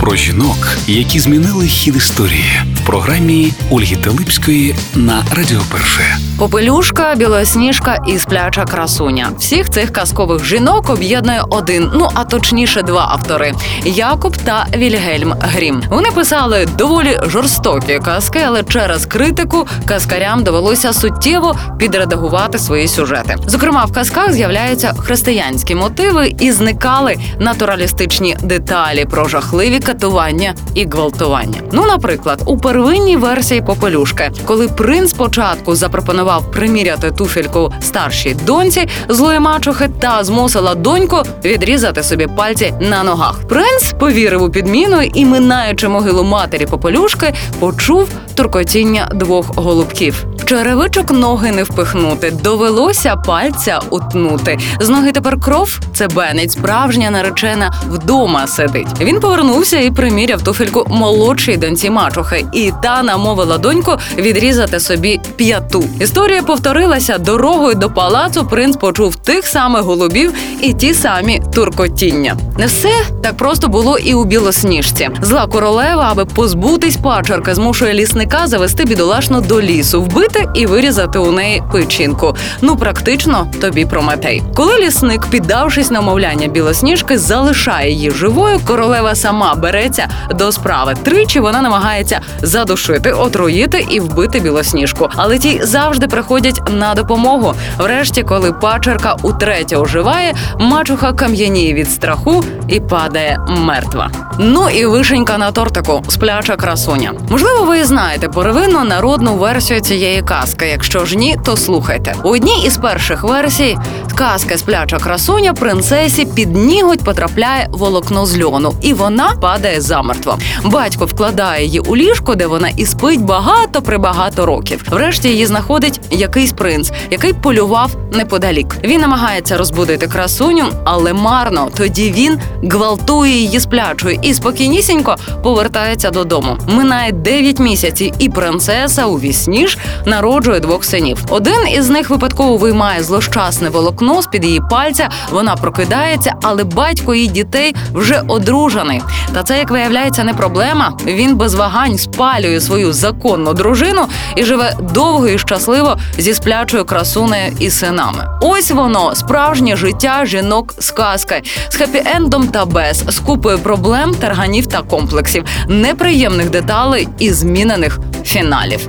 Про жінок, які змінили хід історії в програмі Ольги Телипської на Радіо Перше. Попелюшка, білосніжка і спляча красуня. Всіх цих казкових жінок об'єднує один, ну а точніше, два автори: Якоб та Вільгельм Грім. Вони писали доволі жорстокі казки, але через критику казкарям довелося суттєво підредагувати свої сюжети. Зокрема, в казках з'являються християнські мотиви і зникали натуралістичні деталі про жахливі катування і гвалтування. Ну, наприклад, у первинній версії Попелюшки, коли принц спочатку запропонував приміряти туфельку старшій доньці злої мачухи та змусила доньку відрізати собі пальці на ногах. Принц повірив у підміну і, минаючи могилу матері Попелюшки, почув туркотіння двох голубків. Черевичок ноги не впихнути, довелося пальця утнути. З ноги тепер кров це Бенець, справжня наречена вдома сидить. Він повернувся і приміряв туфельку молодшій доньці мачухи, і та намовила доньку відрізати собі п'яту. Історія повторилася дорогою до палацу. Принц почув тих самих голубів і ті самі туркотіння. Не все так просто було і у білосніжці. Зла королева, аби позбутись пачерка, змушує лісника завести бідолашну до лісу, вбити і вирізати у неї печінку. Ну практично тобі прометей. Коли лісник, піддавшись на мовляння білосніжки, залишає її живою, королева сама береться до справи. Тричі вона намагається задушити, отруїти і вбити білосніжку. Але ті завжди приходять на допомогу. Врешті, коли пачерка утретє оживає, мачуха кам'яніє від страху і падає мертва. Ну і вишенька на тортику спляча красуня. Можливо, ви знаєте первинну народну версію цієї казки. Якщо ж ні, то слухайте. У одній із перших версій казки спляча красуня принцесі під ніготь потрапляє волокно з льону, і вона падає замертво. Батько вкладає її у ліжко, де вона і спить багато прибагато років. Врешті її знаходить якийсь принц, який полював неподалік. Він намагається розбудити красуню, але марно. Тоді він гвалтує її сплячою і спокійнісінько повертається додому. Минає 9 місяців, і принцеса у вісні ж народжує двох синів. Один із них випадково виймає злощасне волокно з під її пальця. Вона прокидається, але батько її дітей вже одружений. Та це, як виявляється, не проблема. Він без вагань спалює свою законну дружину і живе довго і щасливо зі сплячою красунею і синами. Ось воно справжнє життя жінок сказки з хеппі-ендом та без, з купою проблем, тарганів та комплексів, неприємних деталей і змінених фіналів.